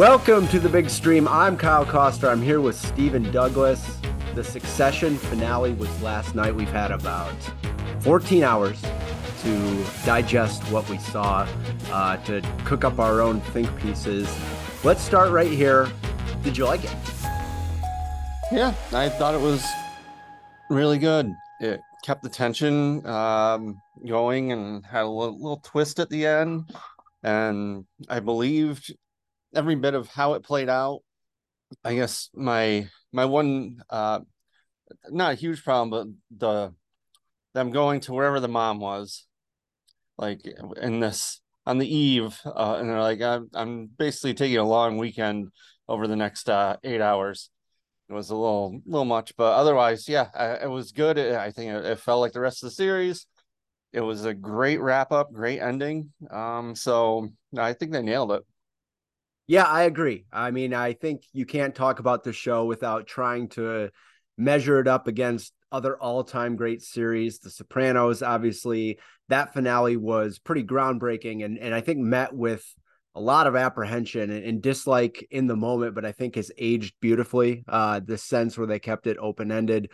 Welcome to the big stream. I'm Kyle Koster. I'm here with Stephen Douglas. The Succession finale was last night. We've had about 14 hours to digest what we saw, uh, to cook up our own think pieces. Let's start right here. Did you like it? Yeah, I thought it was really good. It kept the tension um, going and had a little, little twist at the end. And I believed every bit of how it played out. I guess my my one uh not a huge problem, but the them going to wherever the mom was, like in this on the eve, uh, and they're like, I'm I'm basically taking a long weekend over the next uh, eight hours. It was a little little much, but otherwise, yeah, I, it was good. I think it, it felt like the rest of the series. It was a great wrap up, great ending. Um, so I think they nailed it. Yeah, I agree. I mean, I think you can't talk about the show without trying to measure it up against other all-time great series. The Sopranos, obviously, that finale was pretty groundbreaking and and I think met with a lot of apprehension and, and dislike in the moment, but I think has aged beautifully. Uh, the sense where they kept it open-ended.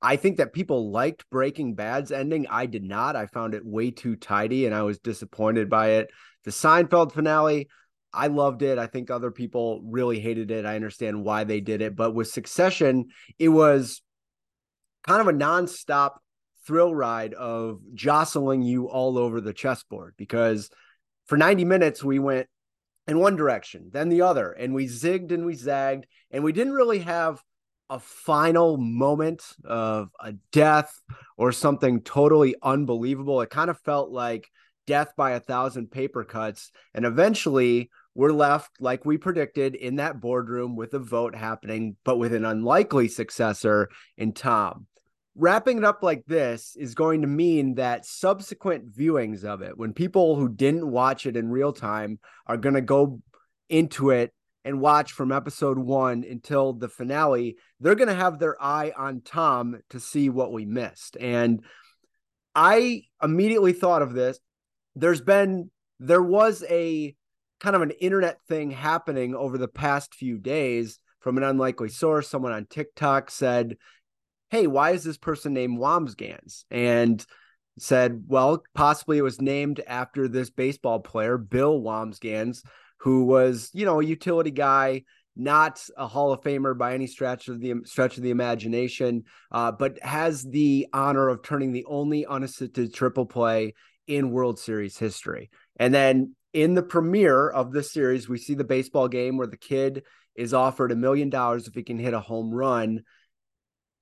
I think that people liked Breaking Bad's ending. I did not. I found it way too tidy and I was disappointed by it. The Seinfeld finale, I loved it. I think other people really hated it. I understand why they did it. But with Succession, it was kind of a nonstop thrill ride of jostling you all over the chessboard because for 90 minutes we went in one direction, then the other, and we zigged and we zagged, and we didn't really have a final moment of a death or something totally unbelievable. It kind of felt like death by a thousand paper cuts. And eventually we're left, like we predicted, in that boardroom with a vote happening, but with an unlikely successor in Tom. Wrapping it up like this is going to mean that subsequent viewings of it, when people who didn't watch it in real time are going to go into it and watch from episode one until the finale, they're going to have their eye on Tom to see what we missed. And I immediately thought of this. There's been, there was a kind of an internet thing happening over the past few days from an unlikely source. Someone on TikTok said, Hey, why is this person named Wambsgans? And said, Well, possibly it was named after this baseball player, Bill Wambsganss, who was, you know, a utility guy, not a Hall of Famer by any stretch of the stretch of the imagination, uh, but has the honor of turning the only unassisted triple play in World Series history. And then in the premiere of the series, we see the baseball game where the kid is offered a million dollars if he can hit a home run.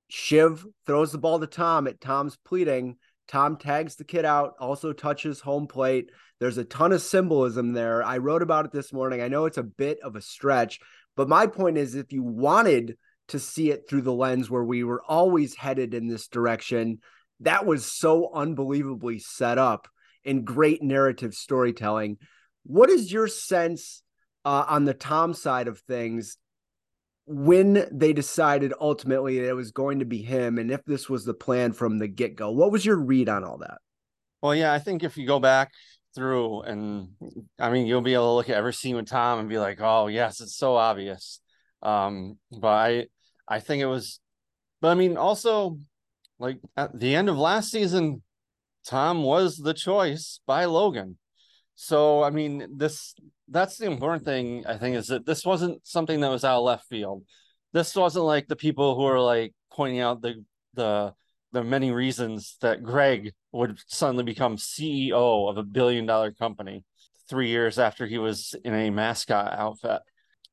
Shiv throws the ball to Tom at Tom's pleading. Tom tags the kid out, also touches home plate. There's a ton of symbolism there. I wrote about it this morning. I know it's a bit of a stretch, but my point is if you wanted to see it through the lens where we were always headed in this direction, that was so unbelievably set up in great narrative storytelling what is your sense uh, on the Tom side of things when they decided ultimately that it was going to be him and if this was the plan from the get go? What was your read on all that? Well, yeah, I think if you go back through and I mean, you'll be able to look at every scene with Tom and be like, oh, yes, it's so obvious. Um, but I, I think it was, but I mean, also like at the end of last season, Tom was the choice by Logan. So I mean, this that's the important thing I think is that this wasn't something that was out of left field. This wasn't like the people who are like pointing out the the the many reasons that Greg would suddenly become CEO of a billion dollar company three years after he was in a mascot outfit.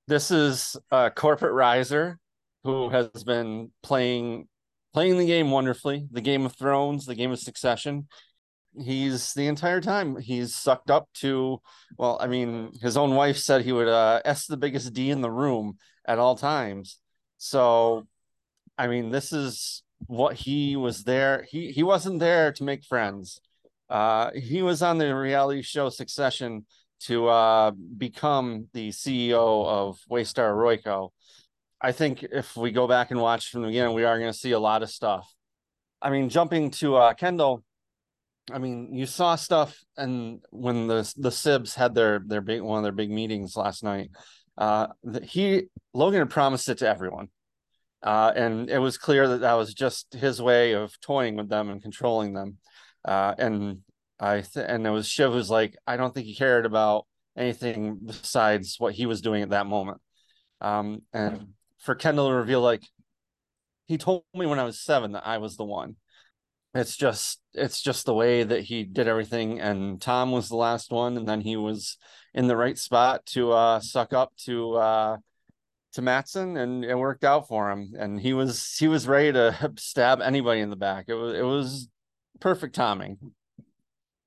This is a corporate riser who has been playing playing the game wonderfully, the Game of Thrones, the Game of Succession he's the entire time he's sucked up to well i mean his own wife said he would uh s the biggest d in the room at all times. So i mean this is what he was there he he wasn't there to make friends. Uh he was on the reality show succession to uh become the ceo of waystar royco. I think if we go back and watch from the beginning we are going to see a lot of stuff. I mean jumping to uh kendall I mean, you saw stuff, and when the the Sibs had their their big one of their big meetings last night, uh, he Logan had promised it to everyone, uh, and it was clear that that was just his way of toying with them and controlling them. Uh, and I th- and it was Shiv was like, I don't think he cared about anything besides what he was doing at that moment. Um, and for Kendall to reveal, like, he told me when I was seven that I was the one. It's just, it's just the way that he did everything. And Tom was the last one, and then he was in the right spot to uh, suck up to uh, to Matsson, and it worked out for him. And he was he was ready to stab anybody in the back. It was it was perfect timing.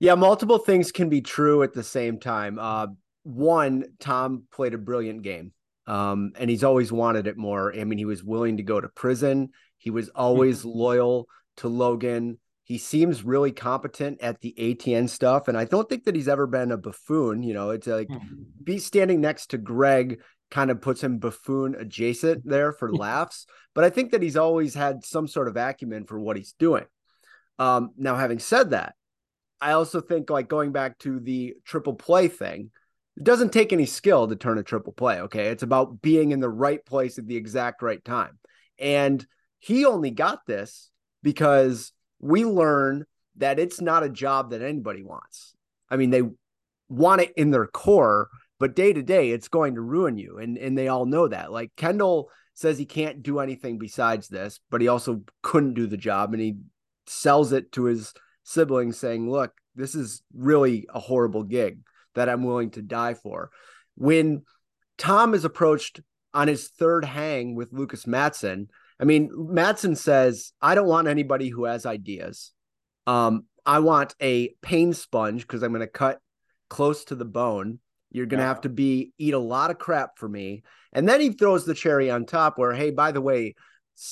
Yeah, multiple things can be true at the same time. Uh, one, Tom played a brilliant game. Um, and he's always wanted it more. I mean, he was willing to go to prison. He was always mm-hmm. loyal to Logan. He seems really competent at the ATN stuff, and I don't think that he's ever been a buffoon. You know, it's like mm-hmm. be standing next to Greg kind of puts him buffoon adjacent there for laughs. But I think that he's always had some sort of acumen for what he's doing. Um, now, having said that, I also think like going back to the triple play thing, it doesn't take any skill to turn a triple play. Okay. It's about being in the right place at the exact right time. And he only got this because we learn that it's not a job that anybody wants. I mean, they want it in their core, but day to day, it's going to ruin you. And, and they all know that. Like Kendall says he can't do anything besides this, but he also couldn't do the job. And he sells it to his siblings saying, look, this is really a horrible gig that I'm willing to die for. When Tom is approached on his third hang with Lucas Matsson, I mean, Matsson says, I don't want anybody who has ideas. Um, I want a pain sponge because I'm going to cut close to the bone. You're going to yeah. have to be eat a lot of crap for me. And then he throws the cherry on top where, hey, by the way,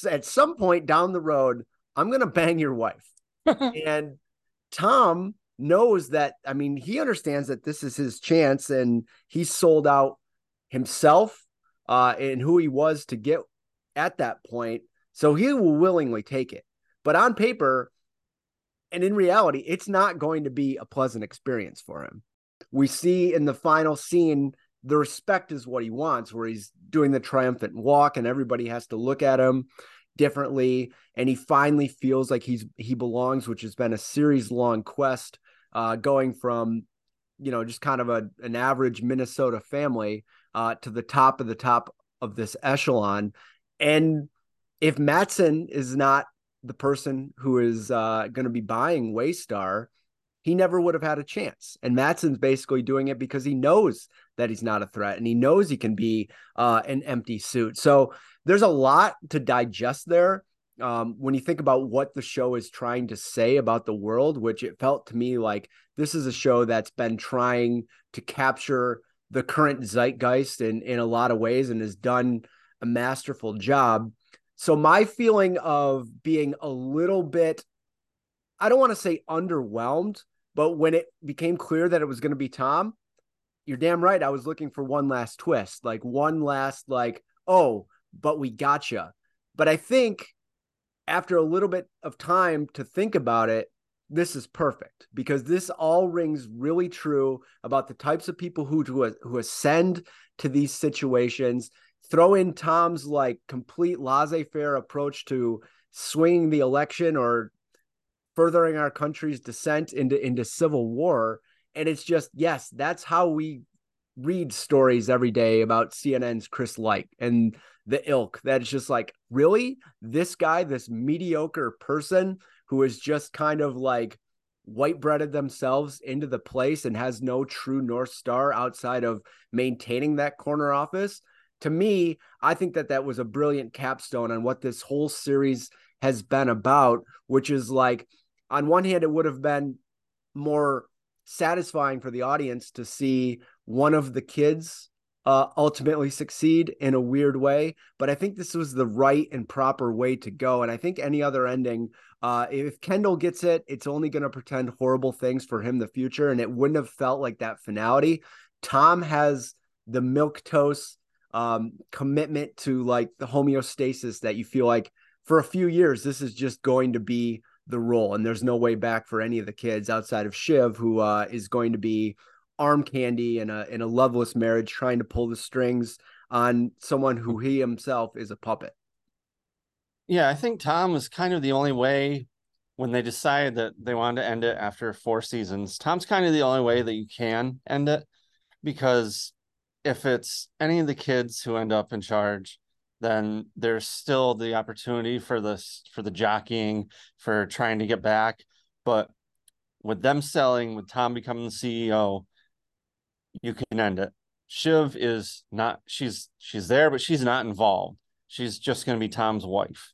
at some point down the road, I'm going to bang your wife. and Tom knows that I mean he understands that this is his chance and he sold out himself uh and who he was to get at that point so he will willingly take it. But on paper and in reality it's not going to be a pleasant experience for him. We see in the final scene the respect is what he wants where he's doing the triumphant walk and everybody has to look at him differently. And he finally feels like he's he belongs which has been a series long quest uh, going from you know just kind of a an average Minnesota family uh, to the top of the top of this echelon. And if Matsson is not the person who is uh, going to be buying Waystar, he never would have had a chance. And Matsson's basically doing it because he knows that he's not a threat and he knows he can be uh, an empty suit. So there's a lot to digest there um, when you think about what the show is trying to say about the world, which it felt to me like this is a show that's been trying to capture the current zeitgeist in, in a lot of ways and has done a masterful job. So, my feeling of being a little bit, I don't want to say underwhelmed, but when it became clear that it was going to be Tom, you're damn right. I was looking for one last twist, like one last, like, oh, but we gotcha. But I think after a little bit of time to think about it, this is perfect because this all rings really true about the types of people who who, ascend to these situations. Throw in Tom's like complete laissez-faire approach to swinging the election or furthering our country's descent into into civil war, and it's just yes, that's how we read stories every day about CNN's Chris Licht and the ilk that is just like, really? This guy, this mediocre person who is just kind of like white breaded themselves into the place and has no true North Star outside of maintaining that corner office. To me, I think that that was a brilliant capstone on what this whole series has been about, which is like, on one hand, it would have been more satisfying for the audience to see one of the kids uh, ultimately succeed in a weird way. But I think this was the right and proper way to go. And I think any other ending, uh, if Kendall gets it, it's only going to pretend horrible things for him the future. And it wouldn't have felt like that finality. Tom has the milk toast um, commitment to like the homeostasis that you feel like for a few years, this is just going to be the role. And there's no way back for any of the kids outside of Shiv, who uh, is going to be arm candy in a in a loveless marriage, trying to pull the strings on someone who he himself is a puppet. Yeah, I think Tom was kind of the only way when they decided that they wanted to end it after four seasons. Tom's kind of the only way that you can end it because if it's any of the kids who end up in charge, then there's still the opportunity for this for the jockeying for trying to get back. But with them selling, with Tom becoming the CEO, you can end it. Shiv is not she's she's there, but she's not involved. She's just gonna be Tom's wife.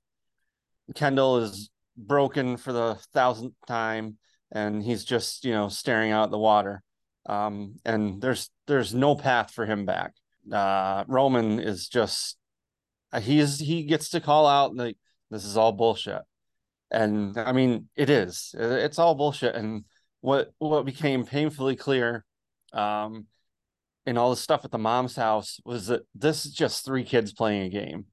Kendall is broken for the thousandth time and he's just, you know, staring out the water. Um, and there's there's no path for him back. Uh Roman is just uh, he's he gets to call out like this is all bullshit. And i mean it is it's all bullshit. And what what became painfully clear um in all the stuff at the mom's house was that this is just three kids playing a game.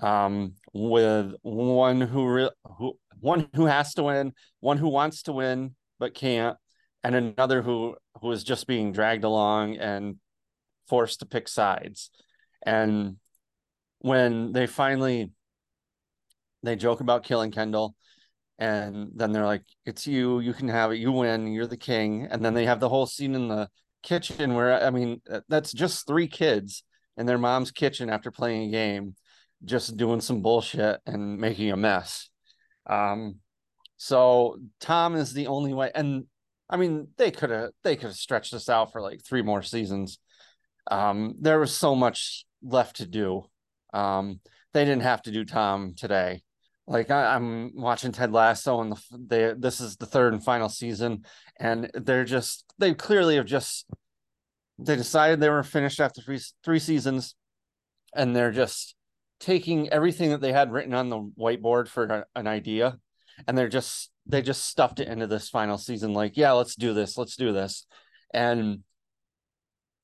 Um with one who re- who one who has to win one who wants to win but can't and another who who is just being dragged along and forced to pick sides. And when they finally they joke about killing Kendall and then they're like it's you you can have it you win you're the king. And then they have the whole scene in the kitchen where I mean that's just three kids in their mom's kitchen after playing a game just doing some bullshit and making a mess. Um so Tom is the only way and I mean they could have they could have stretched this out for like three more seasons um there was so much left to do um, they didn't have to do Tom today. Like I, am watching Ted Lasso, and the, they this is the third and final season, and they're just they clearly have just they decided they were finished after three three seasons, and they're just taking everything that they had written on the whiteboard for an idea, and they're just they just stuffed it into this final season. Like, yeah, let's do this, let's do this, and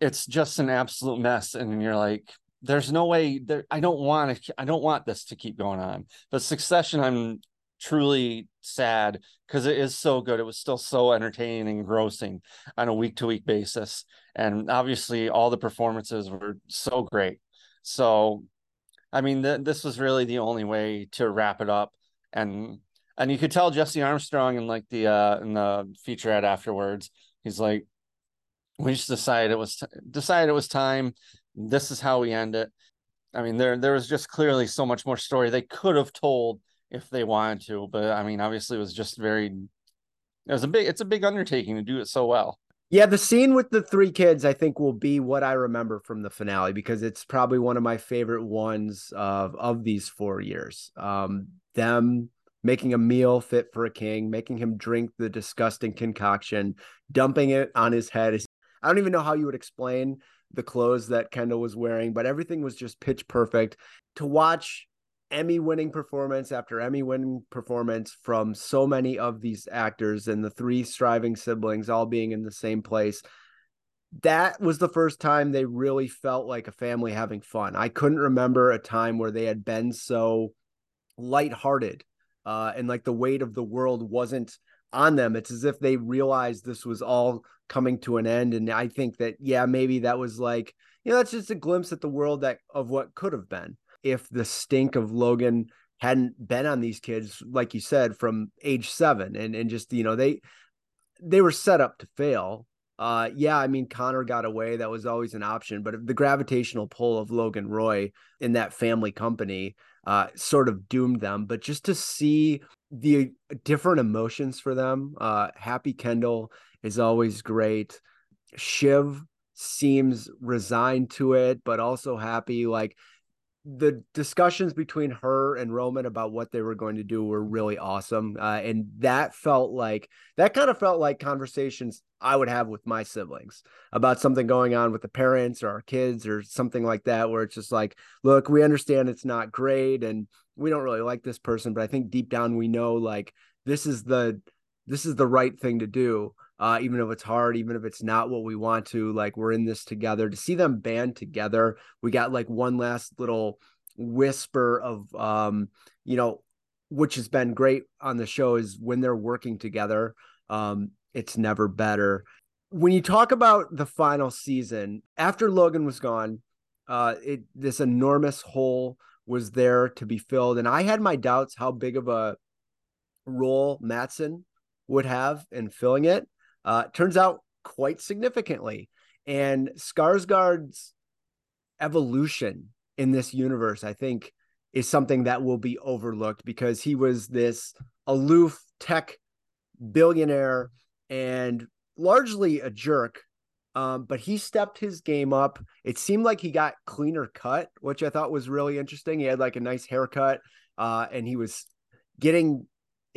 it's just an absolute mess. And you're like, there's no way there I don't want to I don't want this to keep going on. But Succession I'm truly sad because it is so good. It was still so entertaining and engrossing on a week to week basis. And obviously all the performances were so great. So I mean th- this was really the only way to wrap it up and and you could tell Jesse Armstrong in like the uh in the featurette afterwards. He's like we just decided it was t- decided it was time this is how we end it. I mean, there there was just clearly so much more story they could have told if they wanted to, but I mean, obviously, it was just very. It was a big. It's a big undertaking to do it so well. Yeah, the scene with the three kids, I think, will be what I remember from the finale because it's probably one of my favorite ones of of these four years. Um, them making a meal fit for a king, making him drink the disgusting concoction, dumping it on his head. I don't even know how you would explain the clothes that Kendall was wearing, but everything was just pitch perfect. To watch Emmy winning performance after Emmy winning performance from so many of these actors and the three striving siblings all being in the same place. That was the first time they really felt like a family having fun. I couldn't remember a time where they had been so lighthearted uh, and like the weight of the world wasn't on them. It's as if they realized this was all coming to an end. And I think that, yeah, maybe that was like, you know, that's just a glimpse at the world that of what could have been if the stink of Logan hadn't been on these kids, like you said, from age seven and, and just, you know, they, they were set up to fail. Uh, yeah, I mean, Connor got away. That was always an option, but the gravitational pull of Logan Roy in that family company uh, sort of doomed them. But just to see the different emotions for them, uh, Happy Kendall is always great. Shiv seems resigned to it, but also happy. Like the discussions between her and Roman about what they were going to do were really awesome. Uh, and that felt like that kind of felt like conversations I would have with my siblings about something going on with the parents or our kids or something like that, where it's just like, look, we understand it's not great and we don't really like this person, but I think deep down we know like this is the this is the right thing to do uh, even if it's hard, even if it's not what we want to. Like we're in this together. To see them band together, we got like one last little whisper of, um, you know, which has been great on the show is when they're working together. Um, it's never better. When you talk about the final season, after Logan was gone, Uh, it this enormous hole was there to be filled, and I had my doubts how big of a role Matsson would have in filling it. Uh, turns out quite significantly, and Skarsgård's evolution in this universe, I think, is something that will be overlooked because he was this aloof tech billionaire and largely a jerk. Um, but he stepped his game up. It seemed like he got cleaner cut, which I thought was really interesting. He had like a nice haircut, uh, and he was getting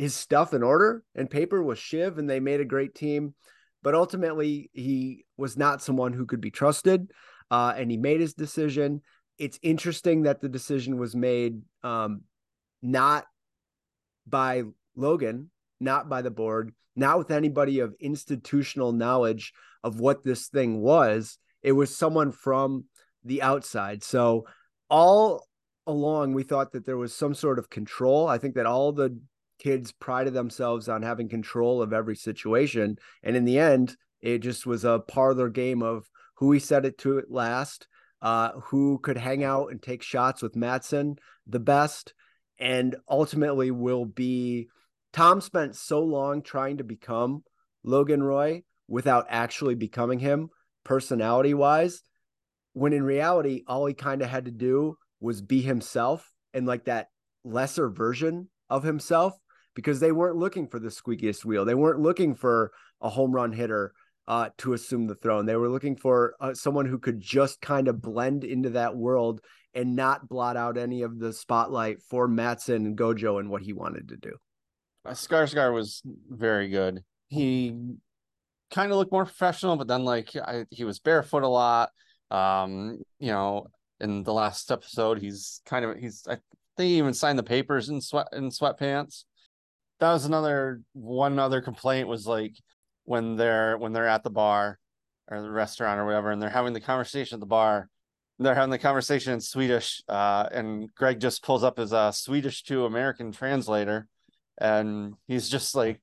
his stuff in order and paper was Shiv, and they made a great team. But ultimately, he was not someone who could be trusted, uh, and he made his decision. It's interesting that the decision was made um, not by Logan, not by the board, not with anybody of institutional knowledge of what this thing was. It was someone from the outside. So all along we thought that there was some sort of control. I think that all the kids prided themselves on having control of every situation. And in the end, it just was a parlor game of who he set it to at last, uh, who could hang out and take shots with Matsson the best, and ultimately will be Tom spent so long trying to become Logan Roy without actually becoming him personality wise, when in reality, all he kind of had to do was be himself and like that lesser version of himself because they weren't looking for the squeakiest wheel. They weren't looking for a home run hitter uh, to assume the throne. They were looking for uh, someone who could just kind of blend into that world and not blot out any of the spotlight for Matsson and Gojo and what he wanted to do. Uh, Skarsgård was very good. He kind of looked more professional, but then like I, he was barefoot a lot. Um, you know, in the last episode, he's kind of he's I think he even signed the papers in sweat in sweatpants. That was another one other complaint was like when they're when they're at the bar or the restaurant or whatever, and they're having the conversation at the bar. They're having the conversation in Swedish, uh, and Greg just pulls up his uh, Swedish to American translator, and he's just like,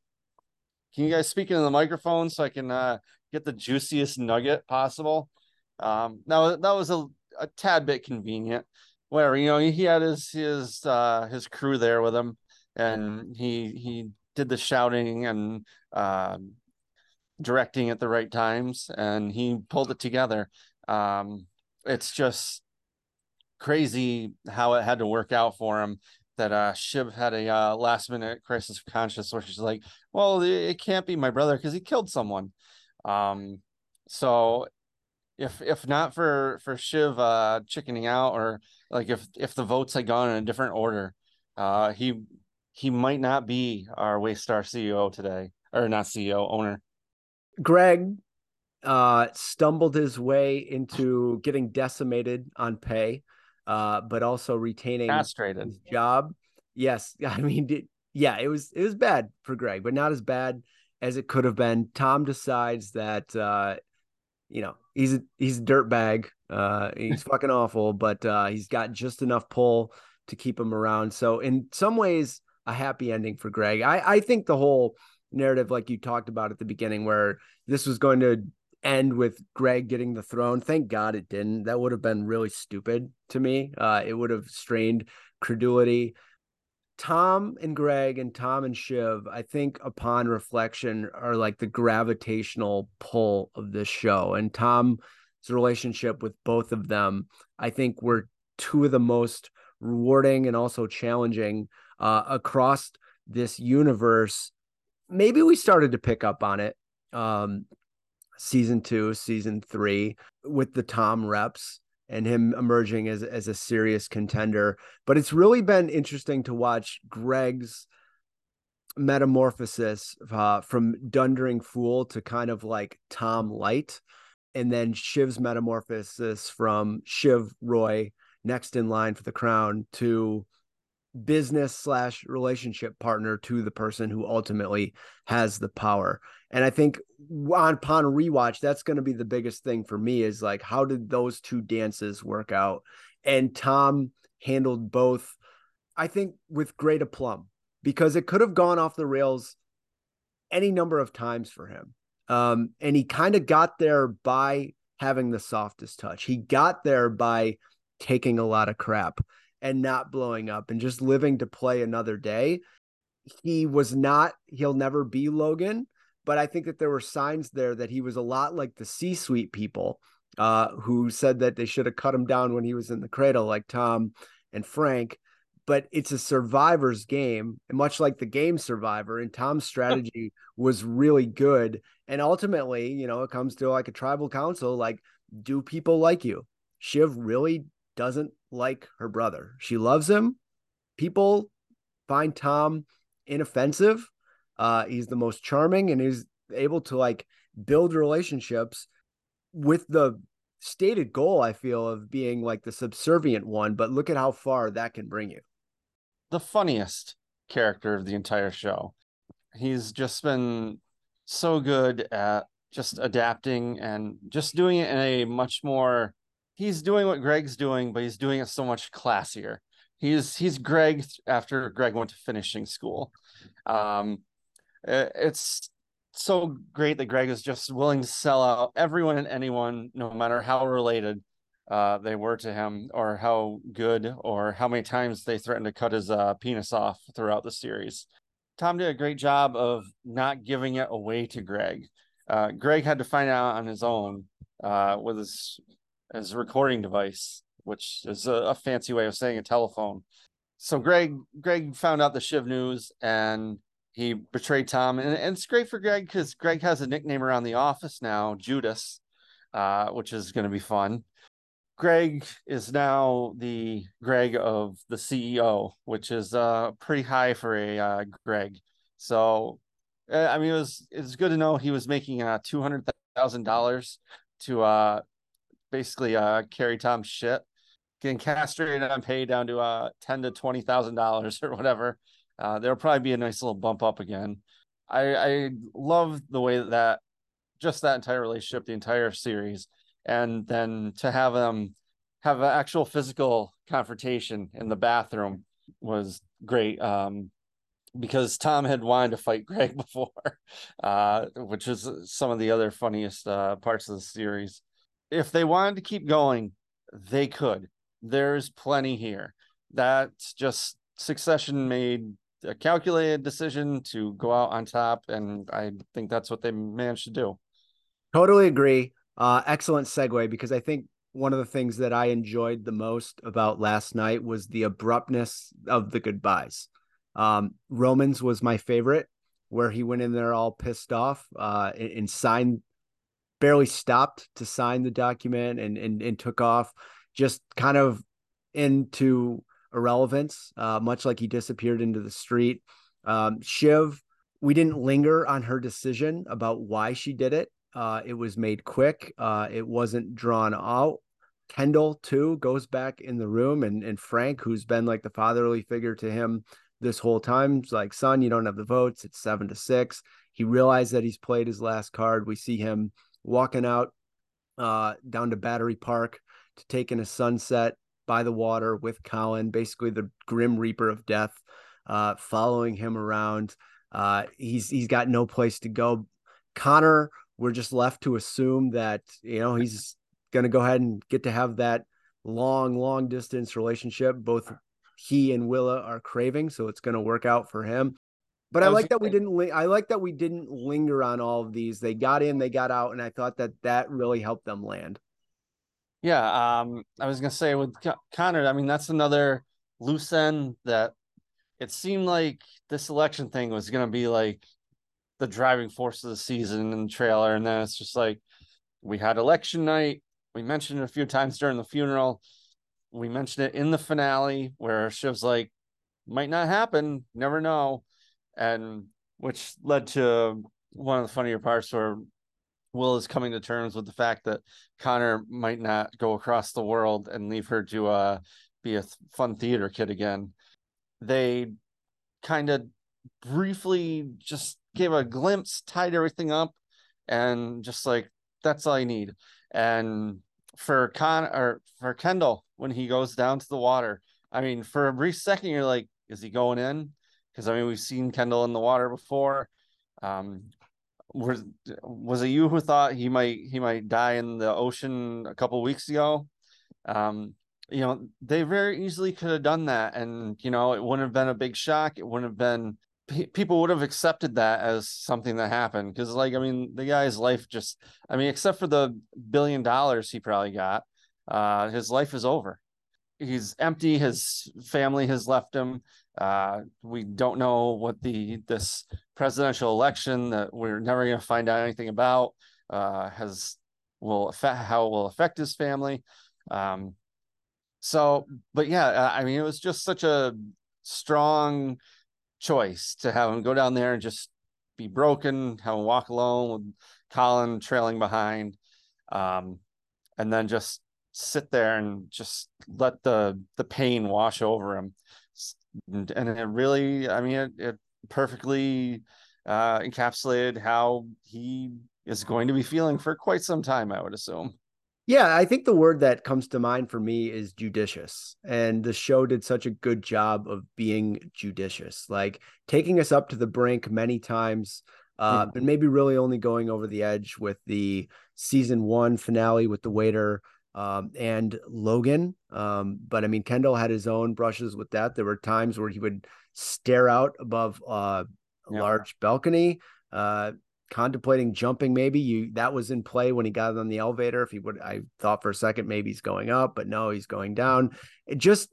"Can you guys speak into the microphone so I can uh, get the juiciest nugget possible?" Um, that that was a, a tad bit convenient. Whatever, you know, he had his his uh, his crew there with him, and he he did the shouting and uh, directing at the right times, and he pulled it together. Um, it's just crazy how it had to work out for him that uh Shiv had a uh, last minute crisis of conscience where she's like, well, it can't be my brother because he killed someone. Um, so if if not for for Shiv uh chickening out or like if if the votes had gone in a different order, uh he he might not be our Waystar CEO today or not CEO owner. Greg uh stumbled his way into getting decimated on pay uh, but also retaining castrated his job. Yes, I mean, yeah, it was it was bad for Greg, but not as bad as it could have been. Tom decides that uh, you know he's a, he's a dirtbag. Uh, he's fucking awful, but uh, he's got just enough pull to keep him around. So in some ways, a happy ending for Greg. I I think the whole narrative, like you talked about at the beginning, where this was going to end with Greg getting the throne. Thank God it didn't. That would have been really stupid to me. Uh, it would have strained credulity. Tom and Greg and Tom and Shiv, I think upon reflection, are like the gravitational pull of this show. And Tom's relationship with both of them, I think, were two of the most rewarding and also challenging uh, across this universe. Maybe we started to pick up on it um, season two, season three with the Tom reps and him emerging as, as a serious contender. But it's really been interesting to watch Greg's metamorphosis uh, from Dundering Fool to kind of like Tom Light. And then Shiv's metamorphosis from Shiv Roy next in line for the crown to business slash relationship partner to the person who ultimately has the power. And I think on upon rewatch, that's going to be the biggest thing for me is like, how did those two dances work out? And Tom handled both, I think, with great aplomb because it could have gone off the rails any number of times for him. Um, and he kind of got there by having the softest touch. He got there by taking a lot of crap and not blowing up and just living to play another day. He was not, he'll never be Logan, but I think that there were signs there that he was a lot like the C suite people uh, who said that they should have cut him down when he was in the cradle, like Tom and Frank. But it's a survivor's game, and much like the game Survivor, and Tom's strategy was really good. And ultimately, you know, it comes to like a tribal council like, do people like you? Shiv really doesn't like her brother. She loves him. People find Tom inoffensive. Uh, he's the most charming and he's able to like build relationships with the stated goal, I feel, of being like the subservient one. But look at how far that can bring you. The funniest character of the entire show. He's just been so good at just adapting and just doing it in a much more he's doing what Greg's doing, but he's doing it so much classier. He's he's Greg after Greg went to finishing school. Um, it's so great that Greg is just willing to sell out everyone and anyone, no matter how related uh, they were to him, or how good, or how many times they threatened to cut his uh, penis off throughout the series. Tom did a great job of not giving it away to Greg. Uh, Greg had to find out on his own uh, with his his recording device, which is a, a, fancy way of saying a telephone. So Greg Greg found out the Shiv news and he betrayed Tom, and, and it's great for Greg because Greg has a nickname around the office now, Judas, uh, which is going to be fun. Greg is now the Greg of the CEO, which is uh, pretty high for a uh, Greg. So, uh, I mean, it was it's good to know he was making uh, two hundred thousand dollars to uh, basically uh, carry Tom's shit, getting castrated on pay down to uh, ten to twenty thousand dollars or whatever. Uh, there'll probably be a nice little bump up again. I I love the way that just that entire relationship, the entire series and then to have them have an actual physical confrontation in the bathroom was great um, because Tom had wanted to fight Greg before, uh, which is some of the other funniest uh, parts of the series. If they wanted to keep going, they could. There's plenty here. That's just Succession made a calculated decision to go out on top, and I think that's what they managed to do. Totally agree. Uh, excellent segue because I think one of the things that I enjoyed the most about last night was the abruptness of the goodbyes. Um, Romans was my favorite, where he went in there all pissed off uh, and, and signed, barely stopped to sign the document and and, and took off, just kind of into irrelevance, uh, much like he disappeared into the street. Um, Shiv, we didn't linger on her decision about why she did it. Uh, it was made quick. Uh, it wasn't drawn out. Kendall too goes back in the room, and and Frank, who's been like the fatherly figure to him this whole time, is like, son, you don't have the votes. It's seven to six. He realized that he's played his last card. We see him walking out uh, down to Battery Park to take in a sunset by the water with Colin, basically the Grim Reaper of Death, uh, following him around. Uh, he's he's got no place to go. Connor we're just left to assume that you know he's going to go ahead and get to have that long long distance relationship both he and willa are craving so it's going to work out for him but i, I like that we didn't li- i like that we didn't linger on all of these they got in they got out and i thought that that really helped them land yeah um i was going to say with connor i mean that's another loose end that it seemed like this election thing was going to be like the driving force of the season and the trailer. And then it's just like we had election night. We mentioned it a few times during the funeral. We mentioned it in the finale where Shiv's like, might not happen, never know. And which led to one of the funnier parts where Will is coming to terms with the fact that Connor might not go across the world and leave her to uh, be a fun theater kid again. They kind of briefly just gave a glimpse, tied everything up, and just like that's all I need. And for Con or for Kendall, when he goes down to the water, I mean, for a brief second, you're like, is he going in? Because I mean, we've seen Kendall in the water before. Um, was was it you who thought he might he might die in the ocean a couple weeks ago? Um, you know, they very easily could have done that, and you know, it wouldn't have been a big shock. It wouldn't have been people would have accepted that as something that happened because like i mean the guy's life just i mean except for the billion dollars he probably got uh his life is over he's empty his family has left him uh we don't know what the this presidential election that we're never going to find out anything about uh has will affect how it will affect his family um so but yeah i mean it was just such a strong choice to have him go down there and just be broken, have him walk alone with Colin trailing behind, um, and then just sit there and just let the the pain wash over him. And, and it really, I mean, it, it perfectly uh, encapsulated how he is going to be feeling for quite some time, I would assume. Yeah, I think the word that comes to mind for me is judicious. And the show did such a good job of being judicious, like taking us up to the brink many times, uh, mm-hmm. but maybe really only going over the edge with the season one finale with the waiter um, and Logan. Um, but I mean, Kendall had his own brushes with that. There were times where he would stare out above uh, a yeah. large balcony. Uh, contemplating jumping maybe you that was in play when he got on the elevator if he would i thought for a second maybe he's going up but no he's going down it just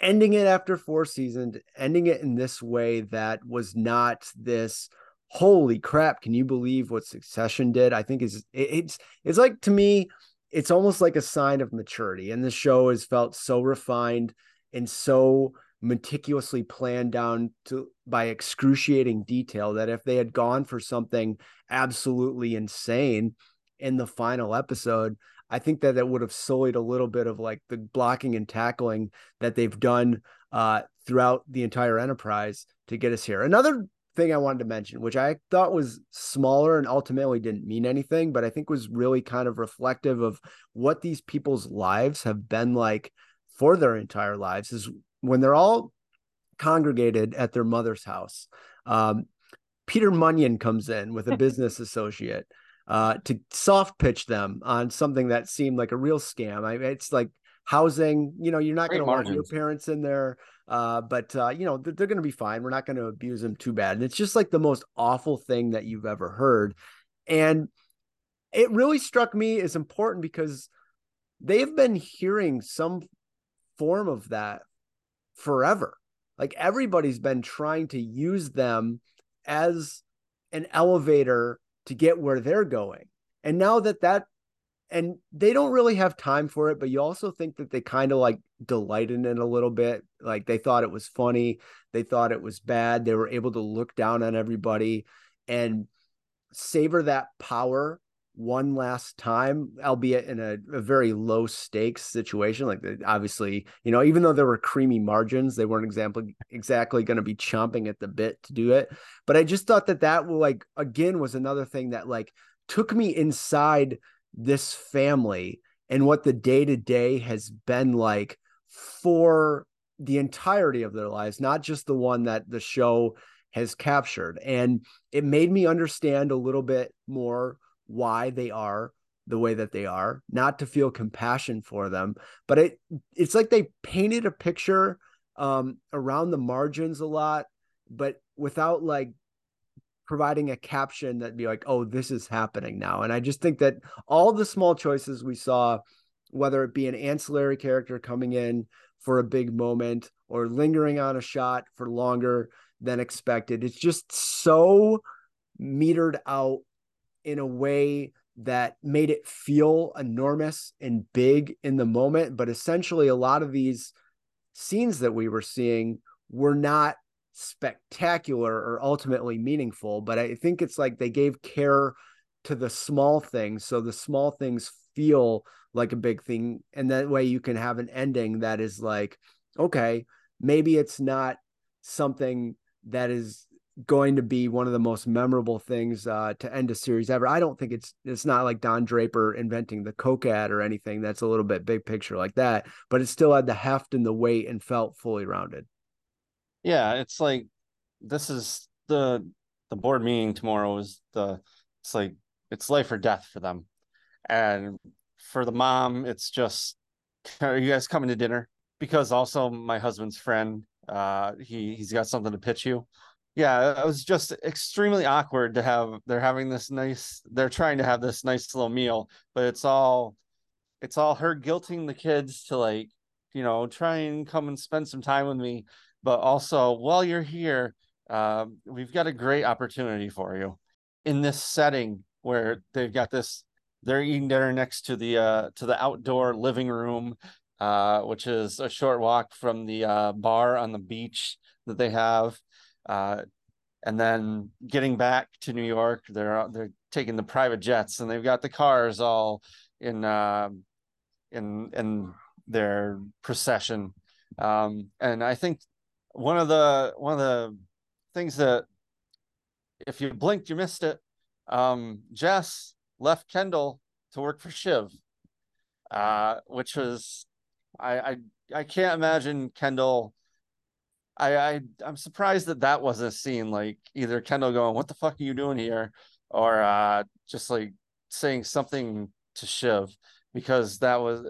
ending it after four seasons ending it in this way that was not this holy crap can you believe what succession did i think is it's it's like to me it's almost like a sign of maturity and the show has felt so refined and so meticulously planned down to by excruciating detail that if they had gone for something absolutely insane in the final episode i think that that would have sullied a little bit of like the blocking and tackling that they've done uh, throughout the entire enterprise to get us here. Another thing i wanted to mention which i thought was smaller and ultimately didn't mean anything but i think was really kind of reflective of what these people's lives have been like for their entire lives is when they're all congregated at their mother's house, um, Peter Munion comes in with a business associate uh, to soft pitch them on something that seemed like a real scam. I it's like housing. You know, you're not going to want your parents in there, uh, but uh, you know they're, they're going to be fine. We're not going to abuse them too bad. And it's just like the most awful thing that you've ever heard, and it really struck me as important because they've been hearing some form of that forever. Like everybody's been trying to use them as an elevator to get where they're going. And now that that and they don't really have time for it, but you also think that they kind of like delight in it a little bit. Like they thought it was funny, they thought it was bad. They were able to look down on everybody and savor that power one last time, albeit in a, a very low stakes situation. Like obviously, you know, even though there were creamy margins, they weren't exactly exactly going to be chomping at the bit to do it. But I just thought that that will like again was another thing that like took me inside this family and what the day to day has been like for the entirety of their lives, not just the one that the show has captured. And it made me understand a little bit more why they are the way that they are, not to feel compassion for them, but it it's like they painted a picture um, around the margins a lot, but without like providing a caption that'd be like, "Oh, this is happening now." And I just think that all the small choices we saw, whether it be an ancillary character coming in for a big moment or lingering on a shot for longer than expected, it's just so metered out in a way that made it feel enormous and big in the moment. But essentially, a lot of these scenes that we were seeing were not spectacular or ultimately meaningful. But I think it's like they gave care to the small things. So the small things feel like a big thing. And that way you can have an ending that is like, okay, maybe it's not something that is going to be one of the most memorable things uh, to end a series ever. I don't think it's it's not like Don Draper inventing the Coke ad or anything that's a little bit big picture like that, but it still had the heft and the weight and felt fully rounded. Yeah, it's like this is the the board meeting tomorrow is the it's like it's life or death for them. And for the mom, it's just are you guys coming to dinner? Because also my husband's friend, uh, he he's got something to pitch you. Yeah, it was just extremely awkward to have they're having this nice they're trying to have this nice little meal, but it's all it's all her guilting the kids to like, you know, try and come and spend some time with me. But also while you're here, uh, we've got a great opportunity for you in this setting where they've got this they're eating dinner next to the uh to the outdoor living room uh which is a short walk from the uh bar on the beach that they have uh and then getting back to New York they're they're taking the private jets and they've got the cars all in uh in in their procession. Um and I think one of the one of the things that if you blinked you missed it um Jess left Kendall to work for Shiv, uh, which was I, I I can't imagine Kendall. I, I I'm surprised that that wasn't a scene like either Kendall going, "What the fuck are you doing here?" or uh, just like saying something to Shiv because that was.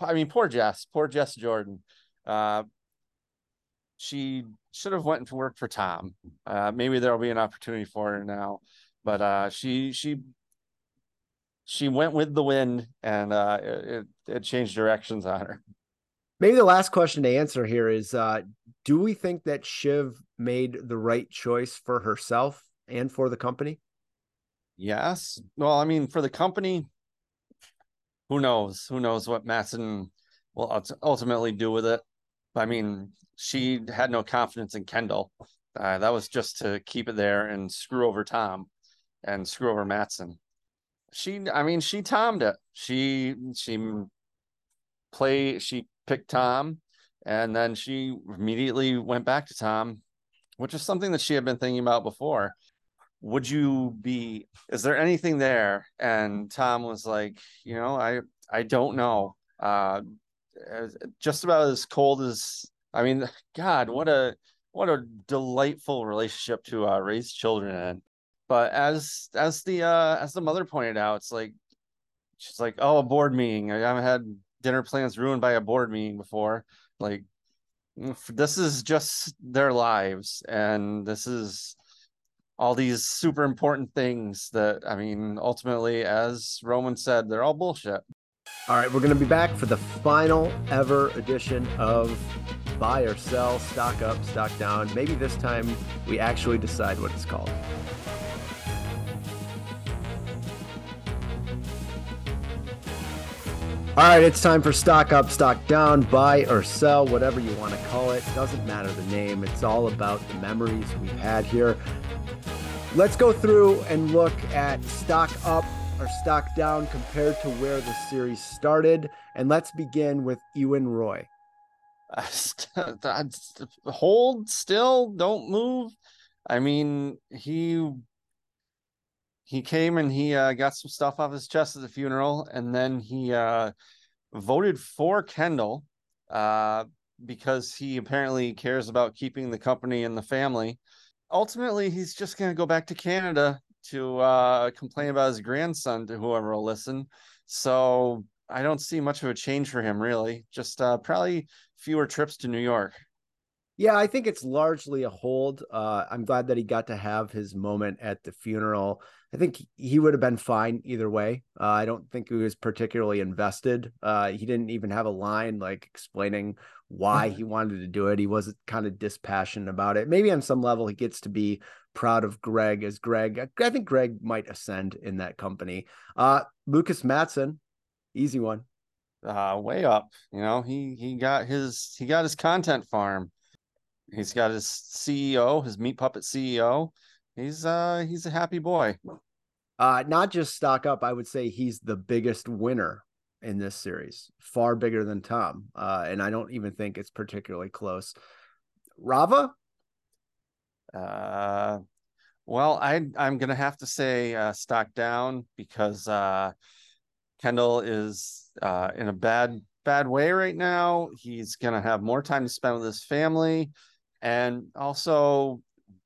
I mean, poor Jess, poor Jess Jordan. Uh, she should have went to work for Tom. Uh, maybe there'll be an opportunity for her now, but uh, she she she went with the wind and uh, it, it changed directions on her. Maybe the last question to answer here is uh, do we think that Shiv made the right choice for herself and for the company? Yes. Well, I mean, for the company, who knows? Who knows what Matsson will ultimately do with it? I mean, she had no confidence in Kendall. Uh, that was just to keep it there and screw over Tom and screw over Matsson. she I mean she timed it. She she play she picked Tom and then she immediately went back to Tom, which is something that she had been thinking about before. Would you be is there anything there? And Tom was like, you know, I I don't know. Uh just about as cold as I mean, God, what a what a delightful relationship to uh, raise children in. But as as the uh as the mother pointed out it's like she's like oh a board meeting. I haven't had dinner plans ruined by a board meeting before. Like this is just their lives and this is all these super important things that i mean ultimately as roman said they're all bullshit all right we're going to be back for the final ever edition of buy or sell stock up stock down maybe this time we actually decide what it's called All right, it's time for stock up, stock down, buy or sell, whatever you want to call it. Doesn't matter the name. It's all about the memories we've had here. Let's go through and look at stock up or stock down compared to where the series started. And let's begin with Ewan Roy. hold still, don't move. I mean, he he came and he uh, got some stuff off his chest at the funeral, and then he uh, voted for Kendall uh, because he apparently cares about keeping the company and the family. Ultimately, he's just going to go back to Canada to uh, complain about his grandson to whoever will listen. So I don't see much of a change for him, really. Just uh, probably fewer trips to New York. Yeah, I think it's largely a hold. Uh, I'm glad that he got to have his moment at the funeral. I think he would have been fine either way. Uh, I don't think he was particularly invested. Uh, he didn't even have a line like explaining why he wanted to do it. He wasn't kind of dispassionate about it. Maybe on some level he gets to be proud of Greg as Greg. I think Greg might ascend in that company. Uh, Lukas Matsson, easy one. Uh, way up. You know, he he got his he got his content farm He's got his CEO, his meat puppet CEO. He's uh he's a happy boy. Uh not just stock up, I would say he's the biggest winner in this series, far bigger than Tom. Uh and I don't even think it's particularly close. Rava? Uh well, I I'm gonna have to say uh stock down because uh Kendall is uh in a bad bad way right now. He's gonna have more time to spend with his family. And also,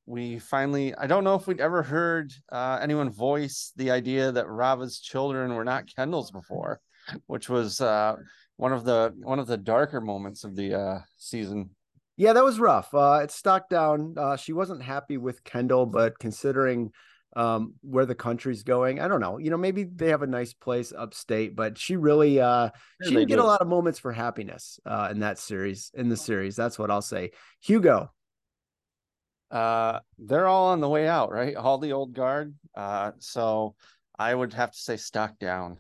we finally I don't know if we'd ever heard uh, anyone voice the idea that Rava's children were not Kendall's before, which was uh, one of the one of the darker moments of the uh, season. Yeah, that was rough. Uh, it stuck down. Uh, she wasn't happy with Kendall, but considering um, where the country's going, I don't know. You know, maybe they have a nice place upstate, but she really uh, she didn't get a lot of moments for happiness uh, in that series. In the series, that's what I'll say. Hugo, uh, they're all on the way out, right? All the old guard. Uh, so I would have to say stock down.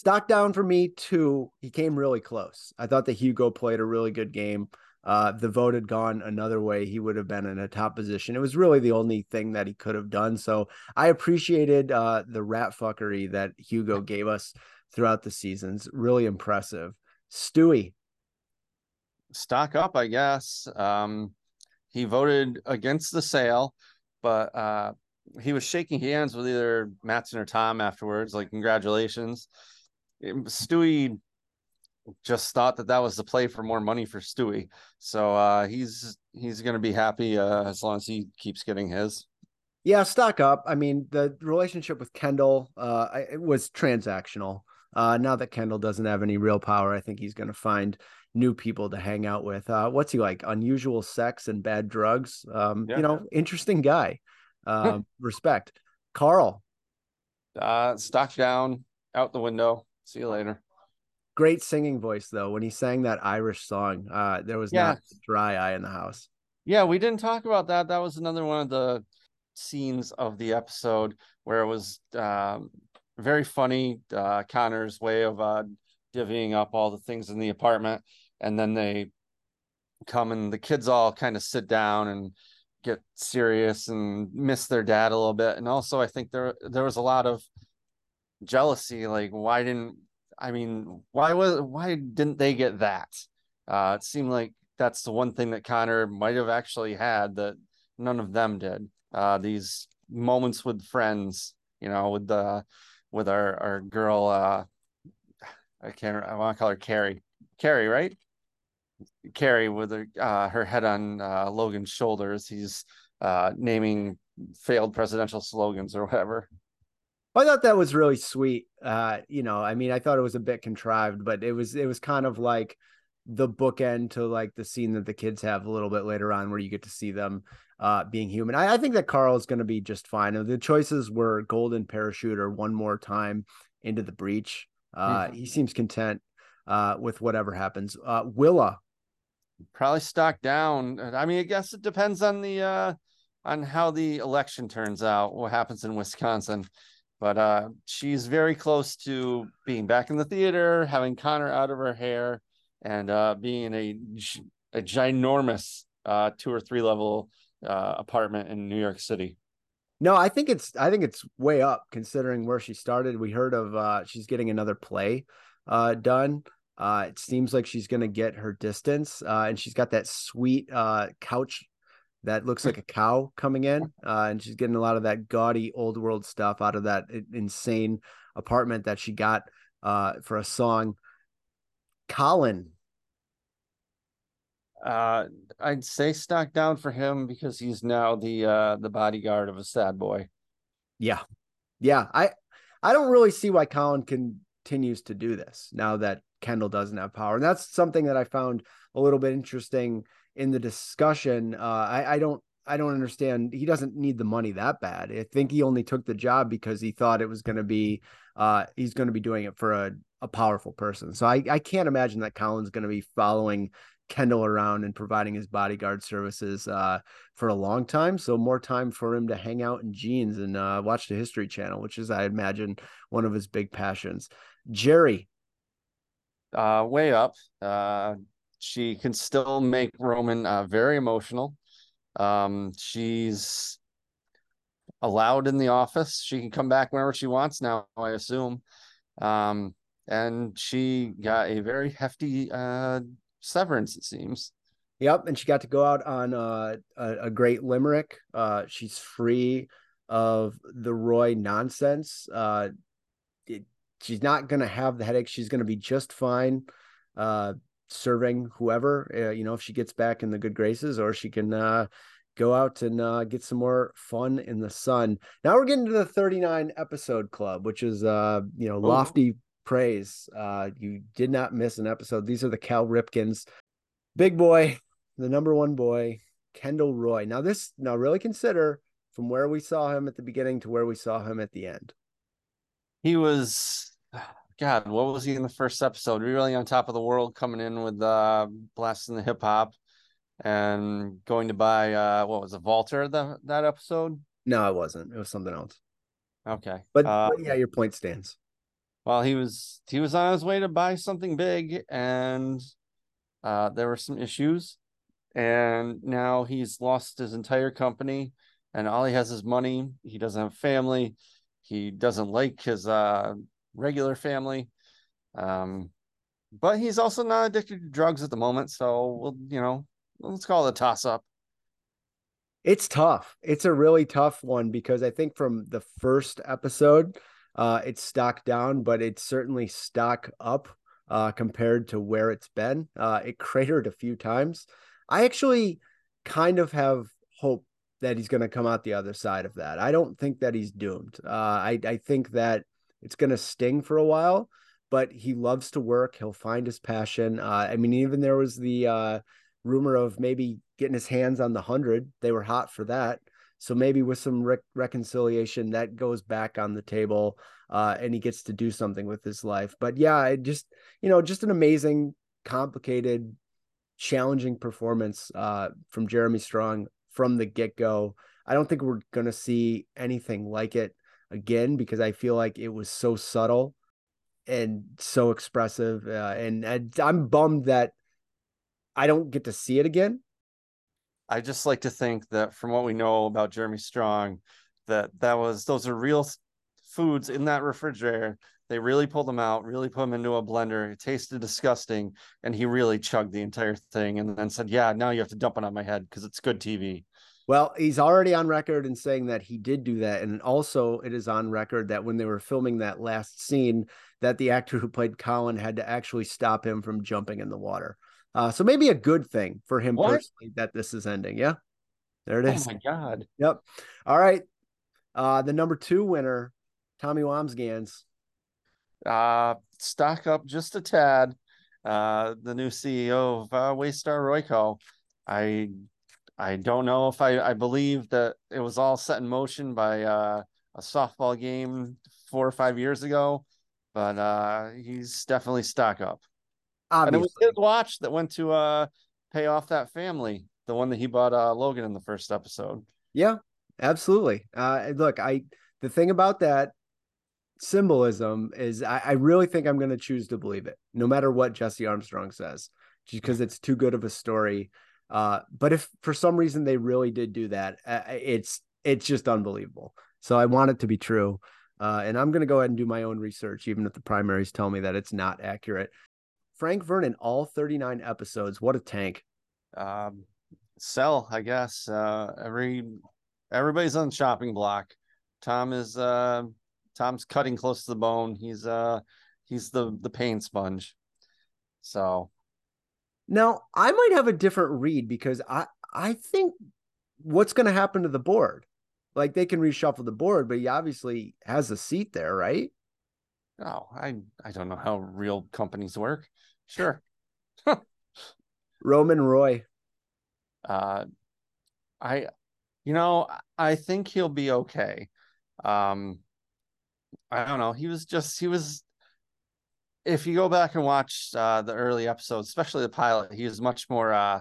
Stock down for me too. He came really close. I thought that Hugo played a really good game. Uh, the vote had gone another way, he would have been in a top position. It was really the only thing that he could have done. So I appreciated uh, the rat fuckery that Hugo gave us throughout the seasons. Really impressive. Stewy. Stock up, I guess. Um, he voted against the sale, but uh, he was shaking hands with either Matsson or Tom afterwards, like congratulations. Stewy just thought that that was the play for more money for Stewy, so uh, he's he's going to be happy uh, as long as he keeps getting his. Yeah, stock up. I mean, the relationship with Kendall uh, it was transactional. Uh, now that Kendall doesn't have any real power, I think he's going to find new people to hang out with. Uh, what's he like? Unusual sex and bad drugs. Um, yeah. You know, interesting guy. Uh, respect. Karl. Uh, stock down, out the window. See you later. Great singing voice though. When he sang that Irish song, uh, there was yeah. not dry eye in the house. Yeah, we didn't talk about that. That was another one of the scenes of the episode where it was um, very funny. Uh, Connor's way of uh, divvying up all the things in the apartment and then they come and the kids all kind of sit down and get serious and miss their dad a little bit and also i think there there was a lot of jealousy like why didn't i mean why was why didn't they get that uh it seemed like that's the one thing that connor might have actually had that none of them did uh these moments with friends you know with the with our our girl uh I can't. I want to call her Kerry. Kerry, right? Kerry with her uh, her head on uh, Logan's shoulders. He's uh, naming failed presidential slogans or whatever. I thought that was really sweet. Uh, you know, I mean, I thought it was a bit contrived, but it was it was kind of like the bookend to like the scene that the kids have a little bit later on, where you get to see them uh, being human. I, I think that Karl is going to be just fine. The choices were golden parachute or one more time into the breach. Uh, mm-hmm. He seems content uh, with whatever happens. Uh, Willa. Probably stock down. I mean, I guess it depends on the uh, on how the election turns out, what happens in Wisconsin. But uh, she's very close to being back in the theater, having Connor out of her hair, and uh, being a a ginormous uh, two or three level uh, apartment in New York City. No, I think it's I think it's way up considering where she started. We heard of uh she's getting another play uh done. It seems like she's gonna get her distance. And she's got that sweet couch that looks like a cow coming in. Uh and she's getting a lot of that gaudy old world stuff out of that insane apartment that she got uh for a song. Colin, uh, I'd say stock down for him because he's now the uh the bodyguard of a sad boy. Yeah, yeah. I I don't really see why Colin continues to do this now that Kendall doesn't have power, and that's something that I found a little bit interesting in the discussion. Uh, I I don't I don't understand. He doesn't need the money that bad. I think he only took the job because he thought it was going to be uh he's going to be doing it for a a powerful person. So I I can't imagine that Colin's going to be following Kendall around and providing his bodyguard services uh, for a long time. So more time for him to hang out in jeans and uh, watch the History Channel, which is, I imagine, one of his big passions. Gerri, uh, way up. She can still make Roman uh, very emotional. Um, she's allowed in the office. She can come back whenever she wants now, I assume. Um, and she got a very hefty uh, severance, it seems. Yep, and she got to go out on uh, a, a great limerick. Uh, she's free of the Roy nonsense. Uh, it, she's not going to have the headache. She's going to be just fine uh, serving whoever. Uh, you know, if she gets back in the good graces, or she can uh, go out and uh, get some more fun in the sun. Now we're getting to the 39 episode club, which is uh, you know, lofty praise. Uh, you did not miss an episode. These are the Cal Ripkens big boy, the number one boy, Kendall Roy. Now this now really consider from where we saw him at the beginning to where we saw him at the end. He was God, what was he in the first episode? Really on top of the world, coming in with uh blasting the hip hop and going to buy uh what was it, Vaulter the that episode? No, it wasn't. It was something else. Okay. But, uh, but yeah, your point stands. Well, he was he was on his way to buy something big and uh there were some issues and now he's lost his entire company and all he has is money. He doesn't have family. He doesn't like his uh regular family. Um but he's also not addicted to drugs at the moment, so we'll, you know, let's call it a toss up. It's tough. It's a really tough one because I think from the first episode, uh, it's stock down, but it's certainly stock up uh, compared to where it's been. Uh, it cratered a few times. I actually kind of have hope that he's going to come out the other side of that. I don't think that he's doomed. Uh, I, I think that it's going to sting for a while, but he loves to work. He'll find his passion. Uh, I mean, even there was the uh, rumor of maybe getting his hands on the hundred. They were hot for that. So maybe with some re- reconciliation, that goes back on the table, uh, and he gets to do something with his life. But yeah, it just you know, just an amazing, complicated, challenging performance uh, from Jeremy Strong from the get go. I don't think we're gonna see anything like it again because I feel like it was so subtle and so expressive. Uh, and I, I'm bummed that I don't get to see it again. I just like to think that from what we know about Jeremy Strong, that that was those are real foods in that refrigerator. They really pulled them out, really put them into a blender. It tasted disgusting, and he really chugged the entire thing, and then said, "Yeah, now you have to dump it on my head because it's good TV." Well, he's already on record in saying that he did do that, and also it is on record that when they were filming that last scene, that the actor who played Colin had to actually stop him from jumping in the water. Uh, so maybe a good thing for him what? personally that this is ending. Yeah. There it is. Oh my God. Yep. All right. Uh, the number two winner, Tommy Wambsgans. Uh, stock up just a tad. Uh, the new CEO of uh, Waystar Royco. I I don't know if I I believe that it was all set in motion by uh, a softball game four or five years ago, but uh, he's definitely stock up. Obviously. And it was his watch that went to uh pay off that family, the one that he bought uh Logan in the first episode. Yeah, absolutely. Uh look, I the thing about that symbolism is I, I really think I'm gonna choose to believe it, no matter what Jesse Armstrong says, just because it's too good of a story. Uh, but if for some reason they really did do that, uh, it's it's just unbelievable. So I want it to be true. Uh, and I'm going to go ahead and do my own research, even if the primaries tell me that it's not accurate. Frank Vernon, all 39 episodes. What a tank. Um, sell, I guess. Uh, every everybody's on the shopping block. Tom is uh Tom's cutting close to the bone. He's uh he's the the pain sponge. So now I might have a different read because I I think what's going to happen to the board? Like they can reshuffle the board, but he obviously has a seat there, right? Oh, I I don't know how real companies work. Sure. Roman Roy. Uh, I, you know, I think he'll be okay. Um, I don't know. He was just he was. If you go back and watch uh, the early episodes, especially the pilot, he was much more uh,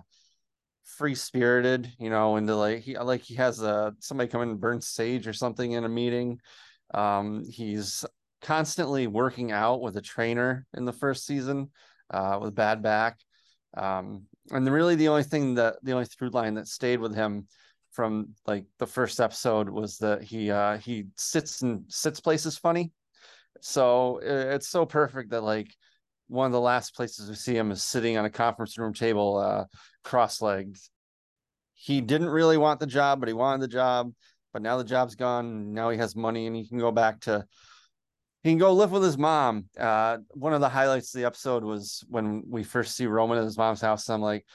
free spirited. You know, into like he like he has a somebody come in and burn sage or something in a meeting. Um, he's constantly working out with a trainer in the first season uh, with bad back. Um, and really the only thing that the only through line that stayed with him from like the first episode was that he uh he sits and sits places funny. So it's so perfect that like one of the last places we see him is sitting on a conference room table, uh, cross-legged. He didn't really want the job, but he wanted the job. But now the job's gone. Now he has money and he can go back to he can go live with his mom. Uh, one of the highlights of the episode was when we first see Roman at his mom's house. I'm like,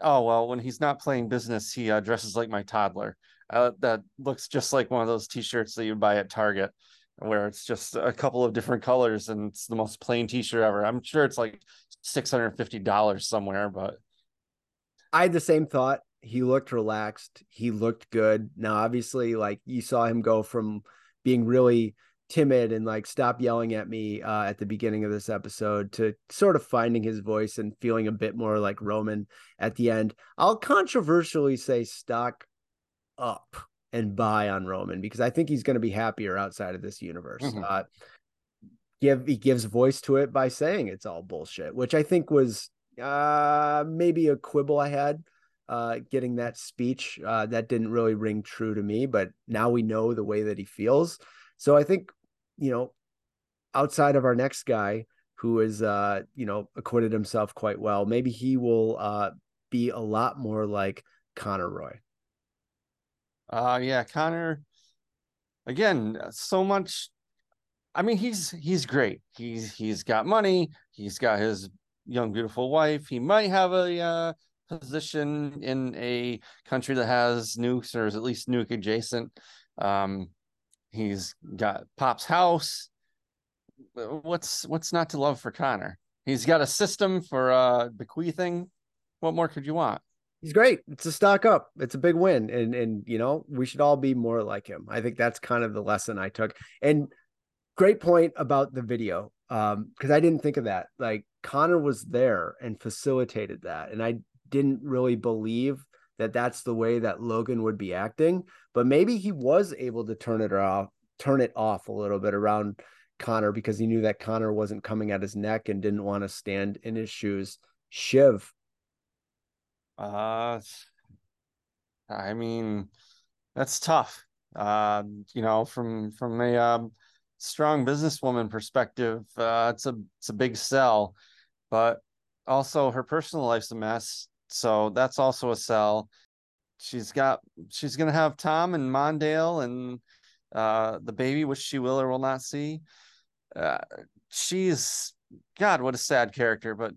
Oh well, when he's not playing business, he uh, dresses like my toddler. Uh, that looks just like one of those T-shirts that you buy at Target, where it's just a couple of different colors and it's the most plain T-shirt ever. I'm sure it's like six hundred fifty dollars somewhere, but I had the same thought. He looked relaxed. He looked good. Now, obviously, like you saw him go from being really timid and like stop yelling at me uh, at the beginning of this episode to sort of finding his voice and feeling a bit more like Roman at the end. I'll controversially say stock up and buy on Roman because I think he's going to be happier outside of this universe. Mm-hmm. Uh, give he gives voice to it by saying it's all bullshit, which I think was uh, maybe a quibble I had uh, getting that speech. Uh, that didn't really ring true to me, but now we know the way that he feels. So I think you know, outside of our next guy who is uh, you know, acquitted himself quite well, maybe he will uh be a lot more like Connor Roy. Uh yeah, Connor again, so much I mean, he's he's great. He's he's got money, he's got his young beautiful wife. He might have a uh position in a country that has nukes or is at least nuke adjacent. Um, He's got Pop's house. What's what's not to love for Connor? He's got a system for uh bequeathing. What more could you want? He's great. It's a stock up. It's a big win. And and you know, we should all be more like him. I think that's kind of the lesson I took. And great point about the video. Um, because I didn't think of that. Like Connor was there and facilitated that. And I didn't really believe that that's the way that Logan would be acting, but maybe he was able to turn it off, turn it off a little bit around Connor because he knew that Connor wasn't coming at his neck and didn't want to stand in his shoes. Shiv. Uh I mean that's tough. Uh, you know, from from a um, strong businesswoman perspective, uh, it's a it's a big sell, but also her personal life's a mess so that's also a sell. She's got she's gonna have Tom and Mondale and uh the baby, which she will or will not see. Uh, she's God, what a sad character, but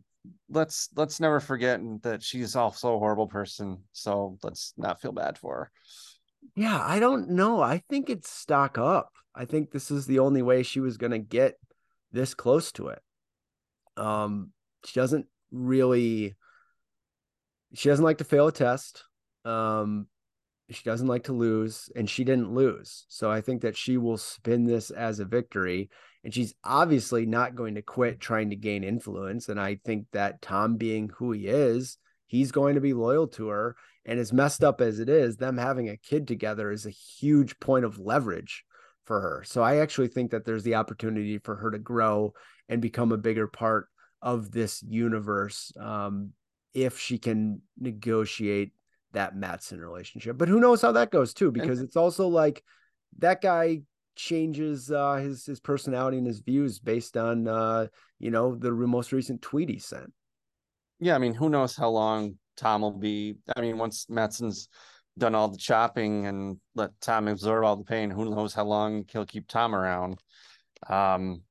let's let's never forget that she's also a horrible person. So let's not feel bad for her. Yeah, I don't know. I think it's stock up. I think this is the only way she was gonna get this close to it. Um, she doesn't really she doesn't like to fail a test. Um, she doesn't like to lose, and she didn't lose. So I think that she will spin this as a victory. And she's obviously not going to quit trying to gain influence. And I think that Tom, being who he is, he's going to be loyal to her. And as messed up as it is, them having a kid together is a huge point of leverage for her. So I actually think that there's the opportunity for her to grow and become a bigger part of this universe um, if she can negotiate that Matsson relationship. But who knows how that goes too, because and, it's also like that guy changes uh, his his personality and his views based on uh, you know the most recent tweet he sent. Yeah, I mean, who knows how long Tom will be? I mean, once Matsson's done all the chopping and let Tom absorb all the pain, who knows how long he'll keep Tom around. Um,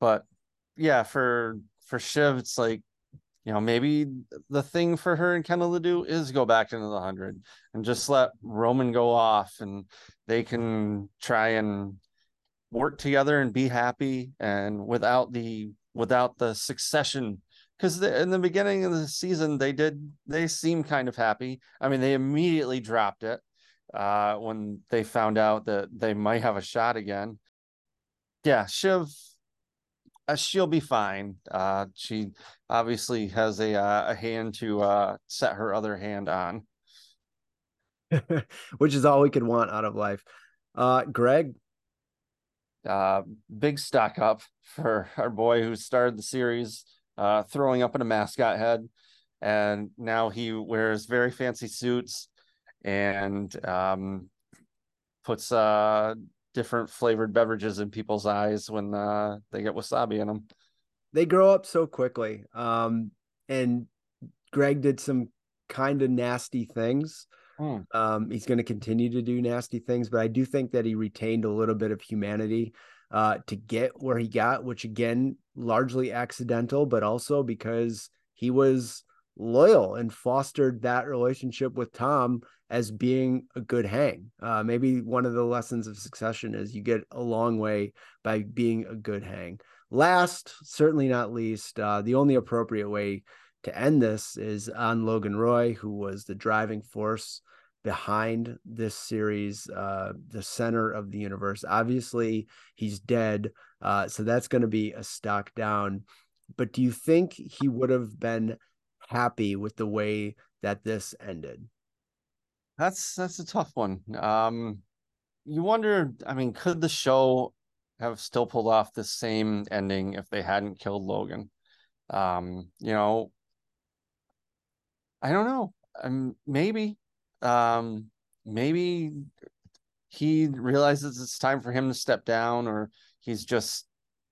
but yeah, for for Shiv, it's like you know, maybe the thing for her and Kendall to do is go back into the hundred and just let Roman go off and they can try and work together and be happy and without the without the succession. Because in the beginning of the season they did they seemed kind of happy. I mean they immediately dropped it uh when they found out that they might have a shot again. Yeah shiv uh, she'll be fine. Uh, she obviously has a uh, a hand to uh, set her other hand on, which is all we could want out of life. Uh, Greg, uh, big stock up for our boy who started the series, uh, throwing up in a mascot head, and now he wears very fancy suits and um, puts uh different flavored beverages in people's eyes when uh, they get wasabi in them. They grow up so quickly. Um, and Greg did some kind of nasty things. Mm. Um, he's going to continue to do nasty things, but I do think that he retained a little bit of humanity uh, to get where he got, which again, largely accidental, but also because he was loyal and fostered that relationship with Tom as being a good hang. Uh, maybe one of the lessons of succession is you get a long way by being a good hang. Last, certainly not least, uh, the only appropriate way to end this is on Logan Roy, who was the driving force behind this series, uh, the center of the universe. Obviously, he's dead, uh, so that's going to be a stock down. But do you think he would have been happy with the way that this ended? That's that's a tough one. Um, you wonder. I mean, could the show have still pulled off the same ending if they hadn't killed Logan? Um, you know, I don't know. Um, maybe, um, maybe he realizes it's time for him to step down, or he's just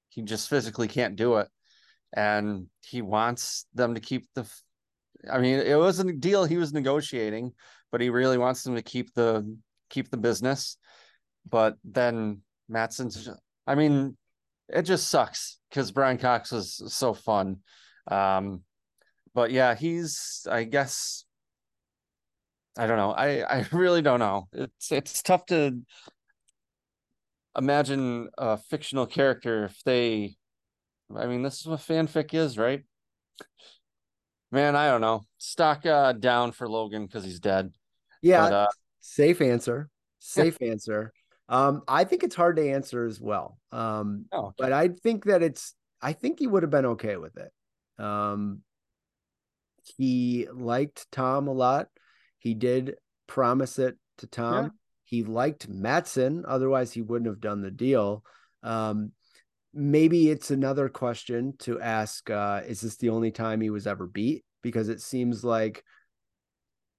he just physically can't do it, and he wants them to keep the. I mean, it was a deal he was negotiating, but he really wants them to keep the keep the business. But then Matsson's. I mean, it just sucks because Brian Cox was so fun. Um, but yeah, he's I guess I don't know. I I really don't know. It's it's tough to imagine a fictional character if they I mean, this is what fanfic is, right? Man, I don't know. Stock uh, down for Logan because he's dead. Yeah, but, uh, safe answer. Safe answer. Um, I think it's hard to answer as well. Um, oh, okay. but I think that it's. I think he would have been okay with it. Um, he liked Tom a lot. He did promise it to Tom. Yeah. He liked Matsson, otherwise he wouldn't have done the deal. Um, maybe it's another question to ask: uh, Is this the only time he was ever beat? Because it seems like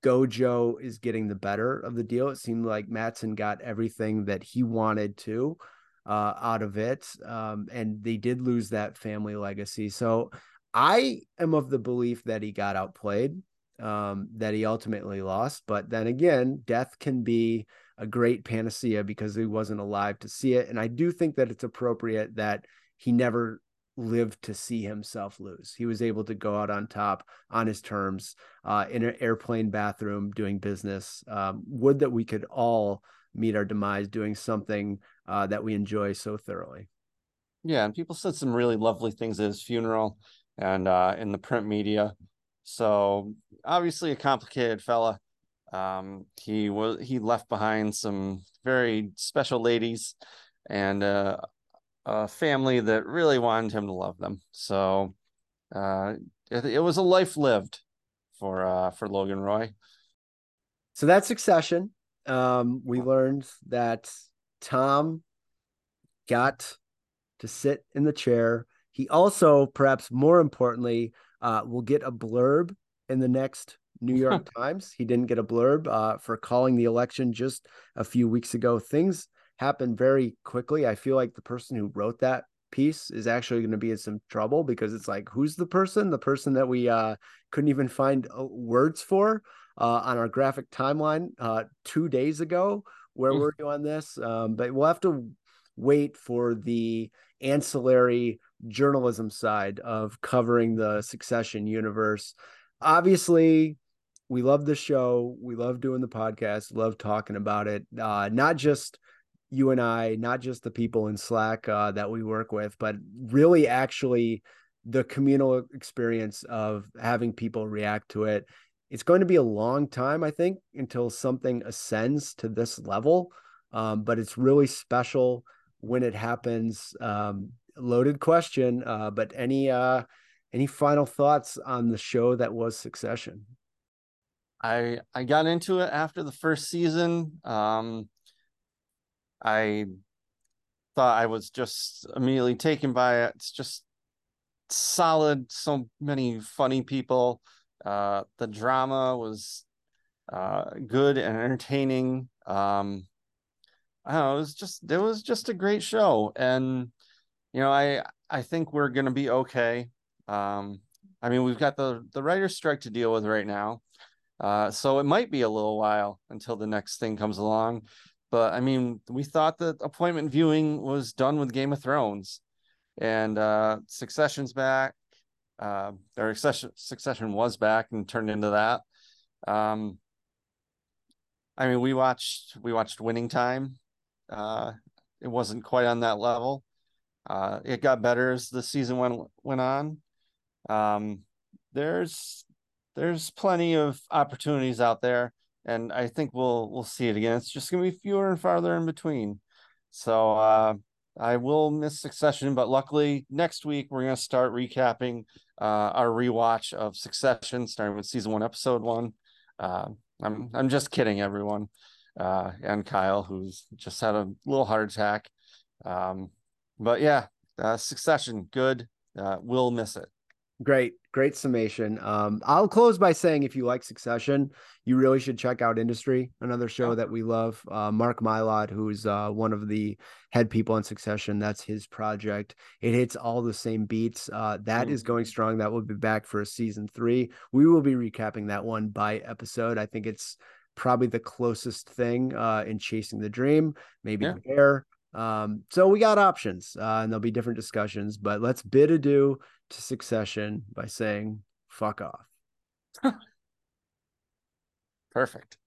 Gojo is getting the better of the deal. It seemed like Matsson got everything that he wanted to uh, out of it, um, and they did lose that family legacy. So I am of the belief that he got outplayed, um, that he ultimately lost. But then again, death can be a great panacea because he wasn't alive to see it. And I do think that it's appropriate that he never lived to see himself lose. He was able to go out on top on his terms uh, in an airplane bathroom doing business. Um, would that we could all meet our demise doing something uh, that we enjoy so thoroughly. Yeah, and people said some really lovely things at his funeral and uh, in the print media. So obviously a complicated fella. Um, he was he left behind some very special ladies and uh, a family that really wanted him to love them. So uh, it, it was a life lived for uh, for Logan Roy. So that's Succession. Um, we learned that Tom got to sit in the chair he also, perhaps more importantly, uh, will get a blurb in the next New York Times. He didn't get a blurb uh, for calling the election just a few weeks ago. Things happen very quickly. I feel like the person who wrote that piece is actually going to be in some trouble because it's like, who's the person? The person that we uh, couldn't even find uh, words for uh, on our graphic timeline uh, two days ago. Where mm. were you on this? Um, but we'll have to wait for the ancillary journalism side of covering the succession universe. Obviously, we love the show. We love doing the podcast, love talking about it. Uh, not just you and I, not just the people in Slack uh, that we work with, but really actually the communal experience of having people react to it. It's going to be a long time, I think, until something ascends to this level. Um, but it's really special when it happens. Um, loaded question. Uh, but any uh, any final thoughts on the show that was Succession? I I got into it after the first season. Um, I thought I was just immediately taken by it. It's just solid. So many funny people. Uh, the drama was uh, good and entertaining. Um, I don't know, it was just it was just a great show, and you know, I I think we're gonna be okay. Um, I mean, we've got the the writer's strike to deal with right now, uh, so it might be a little while until the next thing comes along. But I mean, we thought that appointment viewing was done with Game of Thrones, and uh, Succession's back. uh, their succession succession was back and turned into that. Um, I mean, we watched we watched Winning Time. Uh, it wasn't quite on that level. Uh, it got better as the season went went on. Um, there's there's plenty of opportunities out there, and I think we'll we'll see it again. It's just gonna be fewer and farther in between. So uh, I will miss Succession, but luckily next week we're gonna start recapping uh, our rewatch of Succession, starting with season one, episode one. Uh, I'm I'm just kidding, everyone, uh, and Kyle, who's just had a little heart attack. Um, but yeah, uh, Succession, good. Uh, we'll miss it. Great, great summation. Um, I'll close by saying if you like Succession, you really should check out Industry, another show that we love. Uh, Mark Mylod, who's uh, one of the head people in Succession, that's his project. It hits all the same beats. Uh, that mm. is going strong. That will be back for a season three. We will be recapping that one by episode. I think it's probably the closest thing uh, in chasing the dream. Maybe yeah. Bear. Um, so we got options, uh, and there'll be different discussions. But let's bid adieu to Succession by saying "fuck off." Perfect.